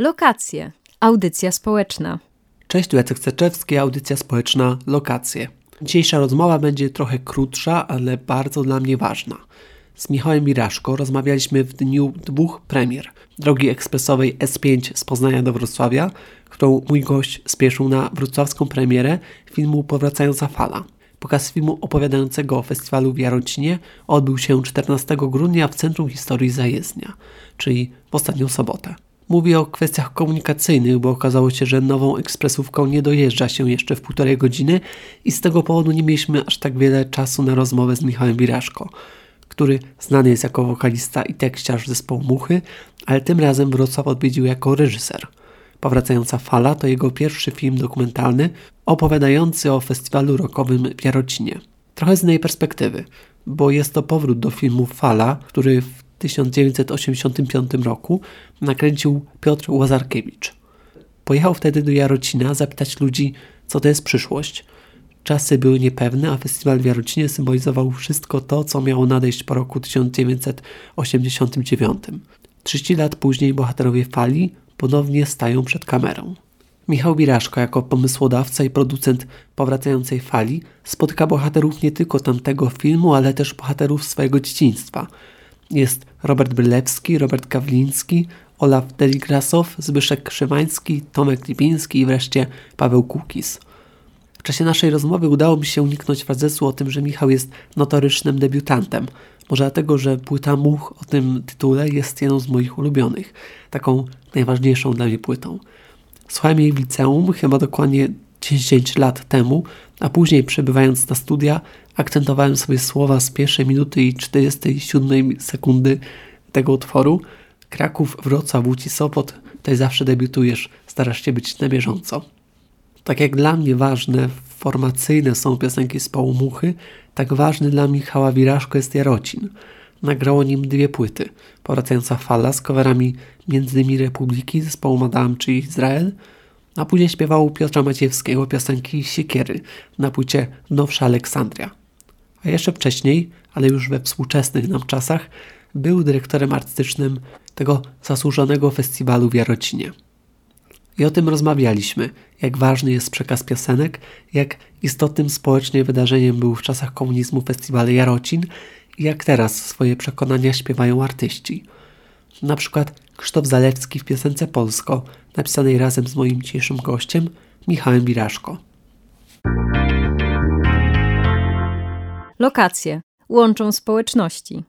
Lokacje. Audycja społeczna. Cześć, tu Jacek Ceczewski, audycja społeczna Lokacje. Dzisiejsza rozmowa będzie trochę krótsza, ale bardzo dla mnie ważna. Z Michałem Miraszko rozmawialiśmy w dniu dwóch premier drogi ekspresowej S5 z Poznania do Wrocławia, którą mój gość spieszył na wrocławską premierę filmu Powracająca Fala. Pokaz filmu opowiadającego o festiwalu w Jarocinie odbył się 14 grudnia w Centrum Historii Zajezdnia, czyli w ostatnią sobotę. Mówię o kwestiach komunikacyjnych, bo okazało się, że nową ekspresówką nie dojeżdża się jeszcze w półtorej godziny i z tego powodu nie mieliśmy aż tak wiele czasu na rozmowę z Michałem Wiraszko, który znany jest jako wokalista i tekściarz zespołu Muchy, ale tym razem Wrocław odwiedził jako reżyser. Powracająca fala to jego pierwszy film dokumentalny opowiadający o festiwalu rockowym w Jarocinie. Trochę z innej perspektywy, bo jest to powrót do filmu Fala, który w 1985 roku nakręcił Piotr Łazarkiewicz. Pojechał wtedy do Jarocina zapytać ludzi, co to jest przyszłość. Czasy były niepewne, a festiwal w Jarocinie symbolizował wszystko to, co miało nadejść po roku 1989. 30 lat później bohaterowie Fali ponownie stają przed kamerą. Michał Biraszko jako pomysłodawca i producent powracającej fali spotyka bohaterów nie tylko tamtego filmu, ale też bohaterów swojego dzieciństwa. Jest Robert Brylewski, Robert Kawliński, Olaf Deligrasow, Zbyszek Krzywański, Tomek Lipiński i wreszcie Paweł Kukis. W czasie naszej rozmowy udało mi się uniknąć frazesu o tym, że Michał jest notorycznym debiutantem. Może dlatego, że płyta Much o tym tytule jest jedną z moich ulubionych, taką najważniejszą dla mnie płytą. Słuchałem jej w liceum chyba dokładnie 10 lat temu, a później przebywając na studia akcentowałem sobie słowa z pierwszej minuty i 47 sekundy tego utworu. Kraków, Wrocław, Łódź Sopot, tutaj zawsze debiutujesz, starasz się być na bieżąco. Tak jak dla mnie ważne, formacyjne są piosenki z Połumuchy, tak ważny dla Michała Wiraszko jest Jarocin. Nagrało nim dwie płyty. Powracająca fala z coverami m.in. Republiki zespołu Madame czy Izrael, a później śpiewał Piotra Maciejewskiego piosenki Siekiery na płycie Nowsza Aleksandria. A jeszcze wcześniej, ale już we współczesnych nam czasach, był dyrektorem artystycznym tego zasłużonego festiwalu w Jarocinie. I o tym rozmawialiśmy, jak ważny jest przekaz piosenek, jak istotnym społecznie wydarzeniem był w czasach komunizmu festiwal Jarocin i jak teraz swoje przekonania śpiewają artyści. Na przykład Krzysztof Zalewski w piosence Polsko, napisanej razem z moim dzisiejszym gościem, Michałem Biraszko. Lokacje łączą społeczności.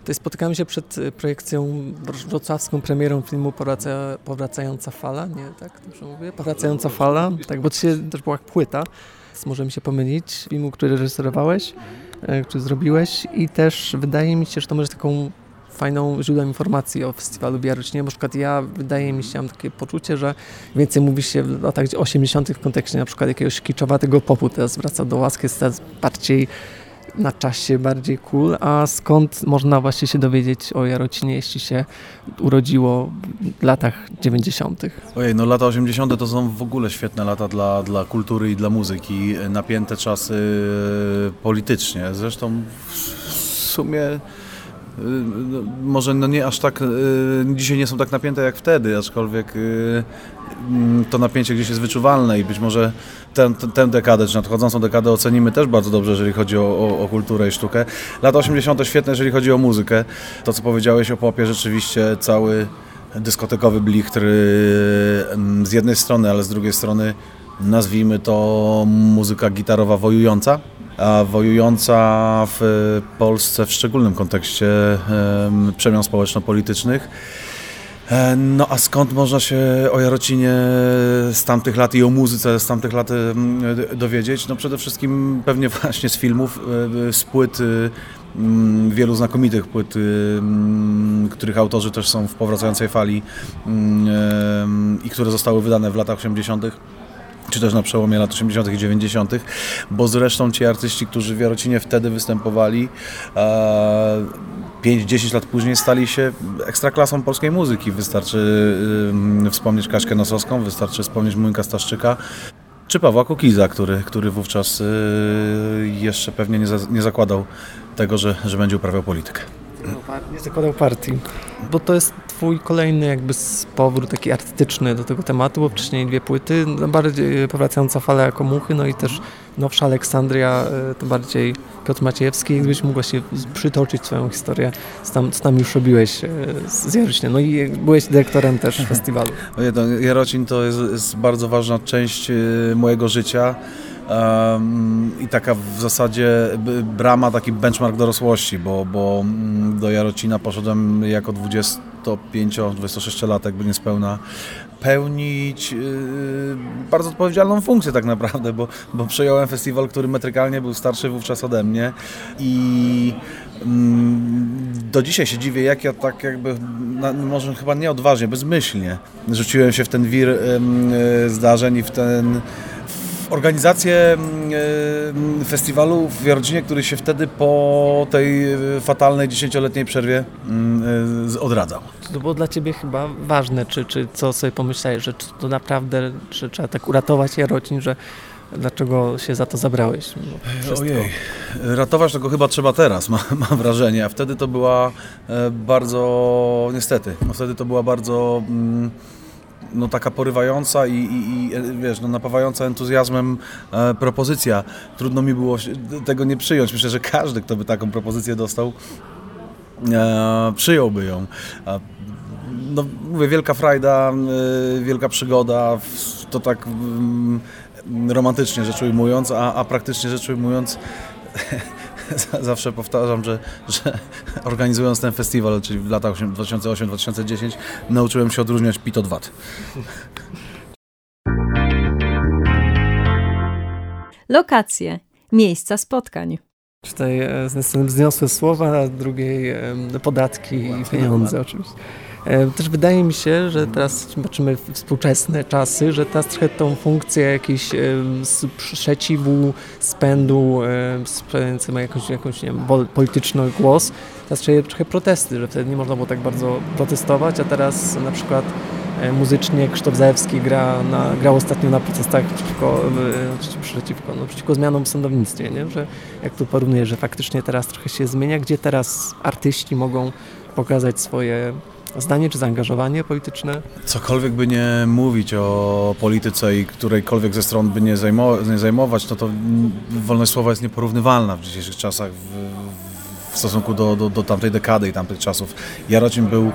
Tutaj spotykamy się przed y, projekcją wrocławską premierą filmu Powraca, Powracająca Fala, nie? Tak dobrze mówię? Powracająca Fala, tak, bo to się też była płyta, więc możemy się pomylić. Filmu, który reżyserowałeś, e, który zrobiłeś i też wydaje mi się, że to może taką fajną źródłem informacji o festiwalu w Jarocinie. Na przykład ja, wydaje mi się, mam takie poczucie, że więcej mówi się w latach 80. w kontekście na przykład jakiegoś kiczowatego popu, teraz wraca do łaski, jest teraz bardziej na czasie bardziej cool, a skąd można właśnie się dowiedzieć o Jarocinie, jeśli się urodziło w latach 90. Ojej, no lata 80. to są w ogóle świetne lata dla, dla kultury i dla muzyki, napięte czasy politycznie, zresztą w sumie może no nie aż tak, y, dzisiaj nie są tak napięte jak wtedy, aczkolwiek y, mm, to napięcie gdzieś jest wyczuwalne i być może tę, dekadę, czy nadchodzącą dekadę ocenimy też bardzo dobrze, jeżeli chodzi o, o, o, kulturę i sztukę. Lata 80. świetne, jeżeli chodzi o muzykę. To, co powiedziałeś o popie, rzeczywiście cały dyskotekowy blichtr y, mm, z jednej strony, ale z drugiej strony nazwijmy to muzyka gitarowa wojująca wojująca w Polsce w szczególnym kontekście przemian społeczno-politycznych. E, no a skąd można się o Jarocinie z tamtych lat i o muzyce z tamtych lat dowiedzieć? No przede wszystkim pewnie właśnie z filmów, e, z płyt, wielu znakomitych płyt, których autorzy też są w powracającej fali i które zostały wydane w latach 80 czy też na przełomie lat 80. i 90., bo zresztą ci artyści, którzy w Jarocinie wtedy występowali, 5-10 lat później stali się ekstraklasą polskiej muzyki. Wystarczy wspomnieć Kaśkę Nosowską, wystarczy wspomnieć Młynka Staszczyka, czy Pawła Kukiza, który, który wówczas y, jeszcze pewnie nie, za, nie zakładał tego, że, że będzie uprawiał politykę. Nie zakładał partii, bo to jest twój kolejny jakby powrót taki artystyczny do tego tematu, bo wcześniej dwie płyty, no bardziej powracająca fala jako muchy, no i też nowsza Aleksandria, e, to bardziej Piotr Maciejewski, jakbyś mógł właśnie przytoczyć swoją historię, co tam, co tam już robiłeś e, z Jarośnie, no i byłeś dyrektorem też festiwalu. Jarocin to jest, jest bardzo ważna część e, mojego życia. I taka w zasadzie brama, taki benchmark dorosłości, bo, bo mm, do Jarocina poszedłem jako 25-26 lat, jakby niespełna, pełnić yy, bardzo odpowiedzialną funkcję tak naprawdę, bo, bo przejąłem festiwal, który metrykalnie był starszy wówczas ode mnie i mm, do dzisiaj się dziwię, jak ja tak jakby, może chyba nie odważnie, bezmyślnie rzuciłem się w ten wir yy, zdarzeń i w ten organizację mm, e, festiwalu w Jarodzinie, który się wtedy po tej e, fatalnej dziesięcioletniej przerwie mm, e, odradzał. To było dla Ciebie chyba ważne, czy, czy co sobie pomyślałeś, że to naprawdę, że trzeba tak uratować Jarocin, że dlaczego się za to zabrałeś? Ojej, ratować tego chyba trzeba teraz, mam, mam wrażenie, a wtedy to była bardzo, niestety, wtedy to była bardzo... Mm, no, taka porywająca i, i, i wiesz, no, napawająca entuzjazmem e, propozycja. Trudno mi było tego nie przyjąć. Myślę, że każdy, kto by taką propozycję dostał, e, przyjąłby ją. E, no, mówię, wielka frajda, e, wielka przygoda, to tak romantycznie rzecz ujmując, a, a praktycznie rzecz ujmując zawsze powtarzam, że, że organizując ten festiwal, czyli w latach 2008-2010, nauczyłem się odróżniać pit od wat. Lokacje, miejsca spotkań. Tutaj e, z wzniosłe słowa, a drugiej podatki i pieniądze oczywiście. E, też wydaje mi się, że teraz w współczesne czasy, że teraz trochę tą funkcję jakiejś sprzeciwu, spędu, sprzedający ma jakąś, jakąś nie wiem, polityczny głos. Teraz trochę, trochę protesty, że wtedy nie można było tak bardzo protestować, a teraz na przykład e, muzycznie Krzysztof Zajewski gra na, grał ostatnio na protestach przeciwko, e, przeciwko, no, przeciwko zmianom w sądownictwie, nie? że jak tu porównuję, że faktycznie teraz trochę się zmienia, gdzie teraz artyści mogą pokazać swoje zdanie czy zaangażowanie polityczne? Cokolwiek by nie mówić o polityce i którejkolwiek ze stron by nie, zajmować, zajmować, to to wolność słowa jest nieporównywalna w dzisiejszych czasach w, w stosunku do, do, do tamtej dekady i tamtych czasów. Jarocin był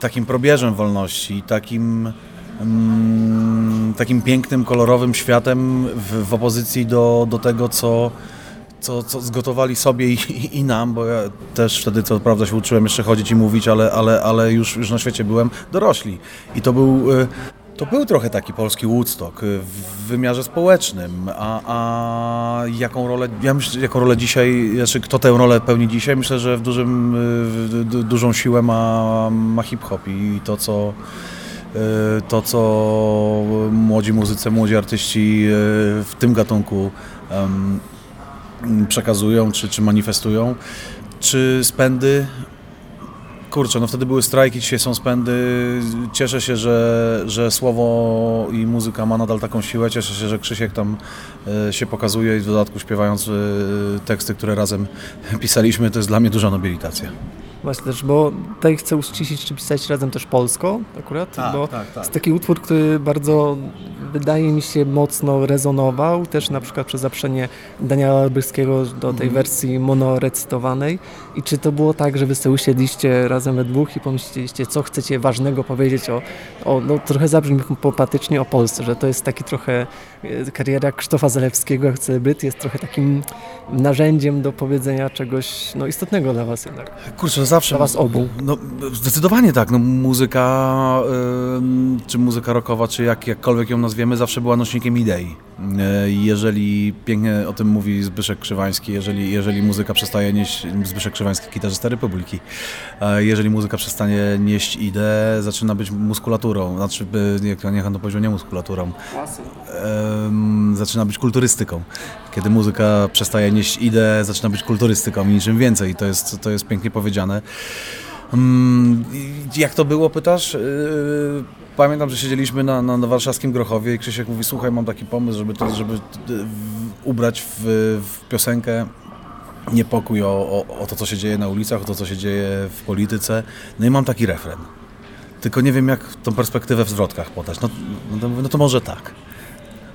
takim probierzem wolności, takim mm, takim pięknym, kolorowym światem w, w opozycji do, do tego, co co, co zgotowali sobie i, i, nam, bo ja też wtedy co prawda się uczyłem jeszcze chodzić i mówić, ale, ale, ale już, już na świecie byłem dorośli. I to był, y, to był trochę taki polski Woodstock y, w wymiarze społecznym, a, a jaką rolę, ja myślę, jaką rolę dzisiaj, znaczy kto tę rolę pełni dzisiaj, myślę, że w dużym, y, w dużą siłę ma, ma hip-hop i to, co to, co młodzi muzycy, młodzi artyści w tym gatunku przekazują, czy, czy manifestują. Czy spędy? Kurczę, no wtedy były strajki, dzisiaj są spędy. Cieszę się, że, że słowo i muzyka ma nadal taką siłę. Cieszę się, że Krzysiek tam e, się pokazuje i w dodatku śpiewając e, teksty, które razem pisaliśmy, to jest dla mnie duża nobilitacja. Właśnie też, bo tutaj chcę uściślić, czy pisać razem też polsko akurat, tak, bo tak, tak. jest taki utwór, który bardzo wydaje mi się mocno rezonował, też na przykład przez zaprzenie Daniela Albrskiego do tej mhm. wersji monorecytowanej i czy to było tak, że wy sobie usiedliście razem we dwóch i pomyśleliście, co chcecie ważnego powiedzieć o, o no trochę zabrzmi popatycznie o Polsce, że to jest taki trochę kariera Krzysztofa Zalewskiego jak celebryty jest trochę takim narzędziem do powiedzenia czegoś no, istotnego dla was jednak. Kurczę, no zawsze. Dla was obu. No, zdecydowanie tak. No, muzyka, yy, czy muzyka rockowa, czy jak, jakkolwiek ją nazwiemy, zawsze była nośnikiem idei. Yy, jeżeli pięknie o tym mówi Zbyszek Krzywański, jeżeli, jeżeli muzyka przestaje nieść, Zbyszek Krzywański, gitarzysta Republiki, yy, jeżeli muzyka przestanie nieść ideę, zaczyna być muskulaturą, znaczy, niech, niech on to powiedział, nie muskulaturą, zaczyna być kulturystyką. Kiedy muzyka przestaje nieść ideę, zaczyna być kulturystyką i niczym więcej. To jest, to jest pięknie powiedziane. Jak to było, pytasz? Yy, pamiętam, że siedzieliśmy na, na, na warszawskim Grochowie i Krzysiek mówi, słuchaj, mam taki pomysł, żeby, to, żeby ubrać w, w piosenkę niepokój o, o, o to, co się dzieje na ulicach, o to, co się dzieje w polityce. No i mam taki refren. Tylko nie wiem, jak tą perspektywę w zwrotkach podać. No, no, to, no to może tak.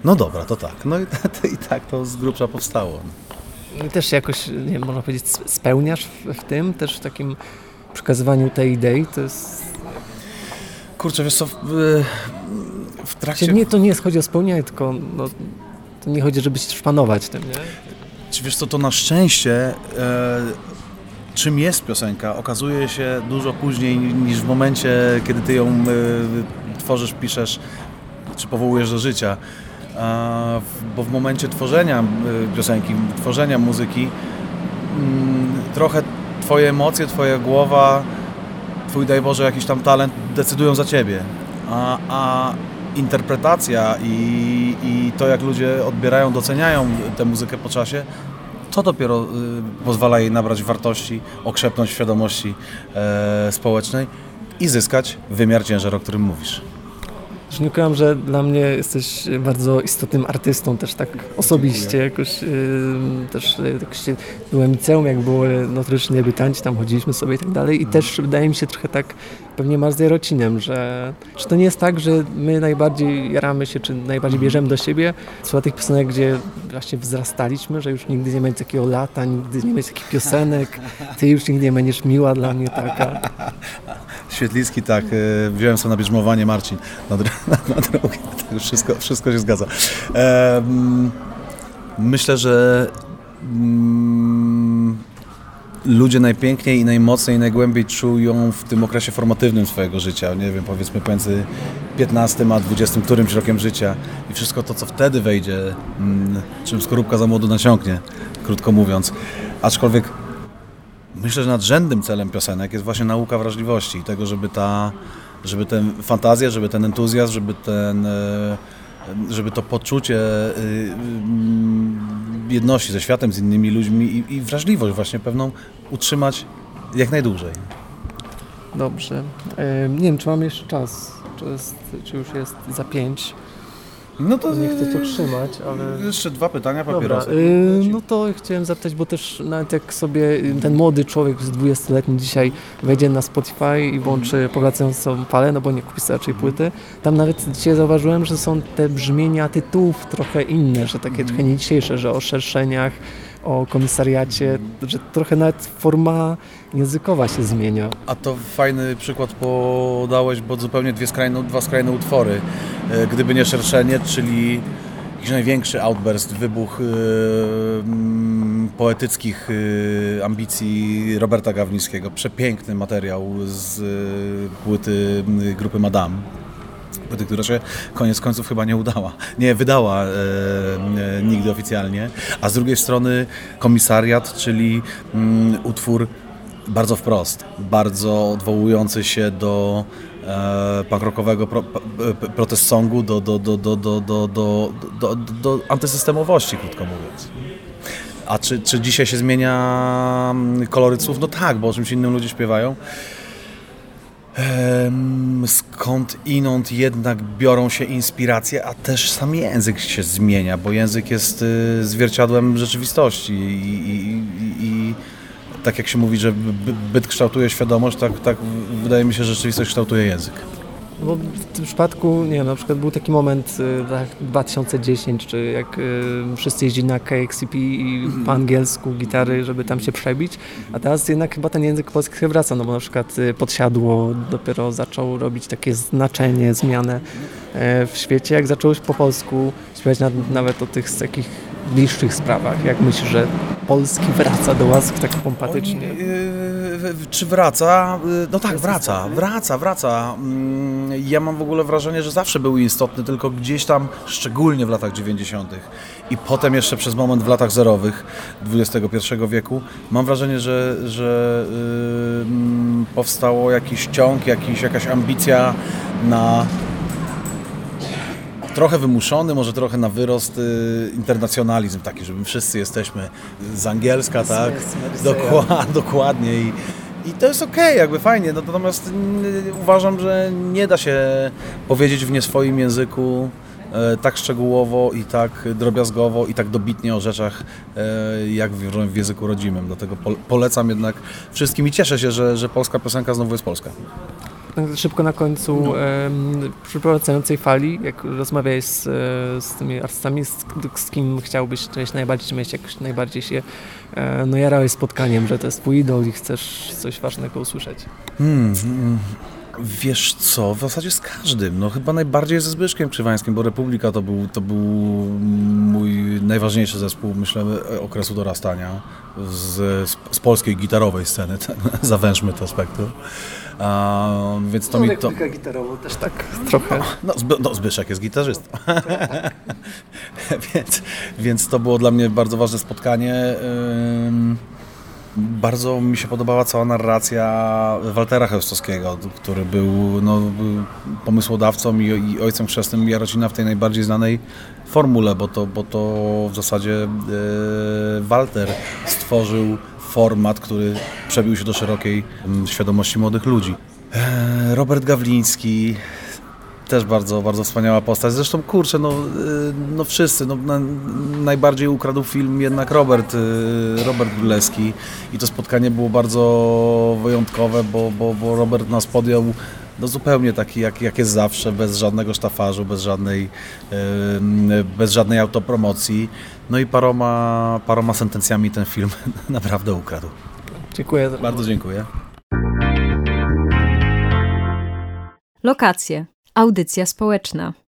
No dobra, to tak. No i, i tak to z grubsza powstało. Też jakoś, nie wiem, można powiedzieć, spełniasz w, w tym, też w takim przekazywaniu tej idei, to jest... Kurczę, wiesz co, w, w trakcie... Nie, to nie jest, chodzi o spełnianie, tylko no, to nie chodzi, żeby się szpanować tym, nie? Czy wiesz co, to na szczęście e, czym jest piosenka okazuje się dużo później niż w momencie, kiedy ty ją e, tworzysz, piszesz czy powołujesz do życia. Bo w momencie tworzenia e, piosenki, tworzenia muzyki mm, trochę twoje emocje, twoja głowa, twój daj Boże jakiś tam talent decydują za ciebie. A, a interpretacja i, i to, jak ludzie odbierają, doceniają tę muzykę po czasie, to dopiero y, pozwala jej nabrać wartości, okrzepnąć świadomości e, społecznej i zyskać wymiar ciężar, o którym mówisz. Ukrywam, że dla mnie jesteś bardzo istotnym artystą, też tak osobiście jakoś, yy, też jakoś byłem liceum, jak były notoryczni debiutanci, tam chodziliśmy sobie i tak dalej i też wydaje mi się trochę tak, pewnie masz z Jarocinem, że czy to nie jest tak, że my najbardziej jaramy się, czy najbardziej bierzemy do siebie słucha tych piosenek, gdzie właśnie wzrastaliśmy, że już nigdy nie będzie takiego lata, nigdy nie będzie takich piosenek, ty już nigdy nie będziesz miła dla mnie taka. Świetlicki, tak, e, wziąłem sobie na bierzmowanie Marcin na, na, na drogę, tak, wszystko, wszystko się zgadza. E, myślę, że mm, ludzie najpiękniej i najmocniej i najgłębiej czują w tym okresie formatywnym swojego życia, nie wiem, powiedzmy pomiędzy 15 a 20 którymś rokiem życia i wszystko to, co wtedy wejdzie, mm, czym skorupka za młodu naciągnie, krótko mówiąc. Aczkolwiek myślę, że nadrzędnym celem piosenek jest właśnie nauka wrażliwości i tego, żeby ta, żeby ten fantazja, żeby ten entuzjazm, żeby ten e, żeby to poczucie e, jedności ze światem, z innymi ludźmi i, i wrażliwość właśnie pewną utrzymać jak najdłużej. Dobrze. E, nie wiem, czy mamy jeszcze czas, czy, jest, czy już jest za pięć. No to nie chcę to trzymać, ale... Jeszcze dwa pytania, papierosy. Dobra, yy, no to chciałem zapytać, bo też nawet jak sobie ten młody człowiek z 20-letni dzisiaj wejdzie na Spotify i włączy powracającą falę, no bo nie kupi sobie raczej płyty, tam nawet dzisiaj zauważyłem, że są te brzmienia tytułów trochę inne, że takie trochę nie dzisiejsze, że o szerszeniach, o komisariacie, że trochę nawet forma językowa się zmienia. A to fajny przykład podałeś, bo zupełnie dwie skrajne, dwa skrajne utwory. E, gdyby nie szerszenie, czyli jakiś największy outburst, wybuch yy, poetyckich yy, ambicji Roberta Gawlińskiego. Przepiękny materiał z yy, płyty grupy Madame płyty, która się koniec końców chyba nie udała, nie wydała e, e, nigdy oficjalnie, a z drugiej strony komisariat, czyli mm, utwór bardzo wprost, bardzo odwołujący się do e, pankrokowego pro, protest songu, do, do, do, do, do, do, do, do, do antysystemowości, krótko mówiąc. A czy, czy dzisiaj się zmienia mm, koloryt słów? No tak, bo o czymś innym ludzie śpiewają skąd inąd jednak biorą się inspiracje, a też sam język się zmienia, bo język jest y, zwierciadłem rzeczywistości i, i, i, tak jak się mówi, że byt kształtuje świadomość, tak, tak wydaje mi się, że rzeczywistość kształtuje język. Bo w tym przypadku, nie wiem, na przykład był taki moment y, tak 2010, czy jak y, wszyscy jeździli na KXCP i po angielsku gitary, żeby tam się przebić, a teraz jednak chyba ten język polski wraca, no bo na przykład y, podsiadło dopiero zaczął robić takie znaczenie, zmianę e, w świecie, jak zacząłeś po polsku śpiewać nawet o tych takich bliższych sprawach, jak myślisz, że Polski wraca do łask tak pompatycznie? Czy wraca? No tak, wraca, wraca, wraca. Mm, ja mam w ogóle wrażenie, że zawsze był istotny, tylko gdzieś tam, szczególnie w latach 90. i potem jeszcze przez moment w latach zerowych XXI wieku, mam wrażenie, że, że powstało jakiś ciąg, jakiś, jakaś ambicja na trochę wymuszony, może trochę na wyrost y, internacjonalizm taki, że my wszyscy jesteśmy z angielska, tak? Dokład, dokładnie i, i to jest okej, okay, jakby fajnie, no, natomiast y, uważam, że nie da się powiedzieć w nie swoim języku e, tak szczegółowo i tak drobiazgowo i tak dobitnie o rzeczach e, jak w, języku rodzimym. Dlatego po, polecam jednak wszystkim i cieszę się, że, że polska piosenka znowu jest polska. Szybko na końcu No. powracającej fali, jak rozmawiałeś z, z tymi artystami, z, z kim chciałbyś cześć najbardziej, miałeś jakoś najbardziej się e, no, jarałeś spotkaniem, że to jest twój idol i chcesz coś ważnego usłyszeć? Hmm, hmm. Wiesz co, w zasadzie z każdym. No chyba najbardziej ze Zbyszkiem Krzywańskim, bo Republika to był, to był mój najważniejszy zespół, myślę, okresu dorastania z, z, polskiej gitarowej sceny. Tak, zawężmy te spektrum. A, więc to mi to... gitarową też tak trochę. No, Zby, no Zbyszek jest gitarzystą. więc, więc to było dla mnie bardzo ważne spotkanie. Ym, Bardzo mi się podobała cała narracja Waltera Chełstowskiego, który był, no, pomysłodawcą i, i ojcem chrzestnym Jarocina w tej najbardziej znanej formule, bo to, bo to w zasadzie e, Walter stworzył format, który przebił się do szerokiej mm, świadomości młodych ludzi. E, Robert Gawliński, też bardzo, bardzo wspaniała postać. Zresztą, kurczę, no, y, no wszyscy, no, na, najbardziej ukradł film jednak Robert, y, Robert Górleski i to spotkanie było bardzo wyjątkowe, bo, bo, bo Robert nas podjął no zupełnie taki, jak, jak jest zawsze, bez żadnego sztafarzu, bez żadnej, bez żadnej autopromocji. No i paroma, paroma sentencjami ten film naprawdę ukradł. Dziękuję. Bardzo dziękuję. Lokacje. Audycja społeczna.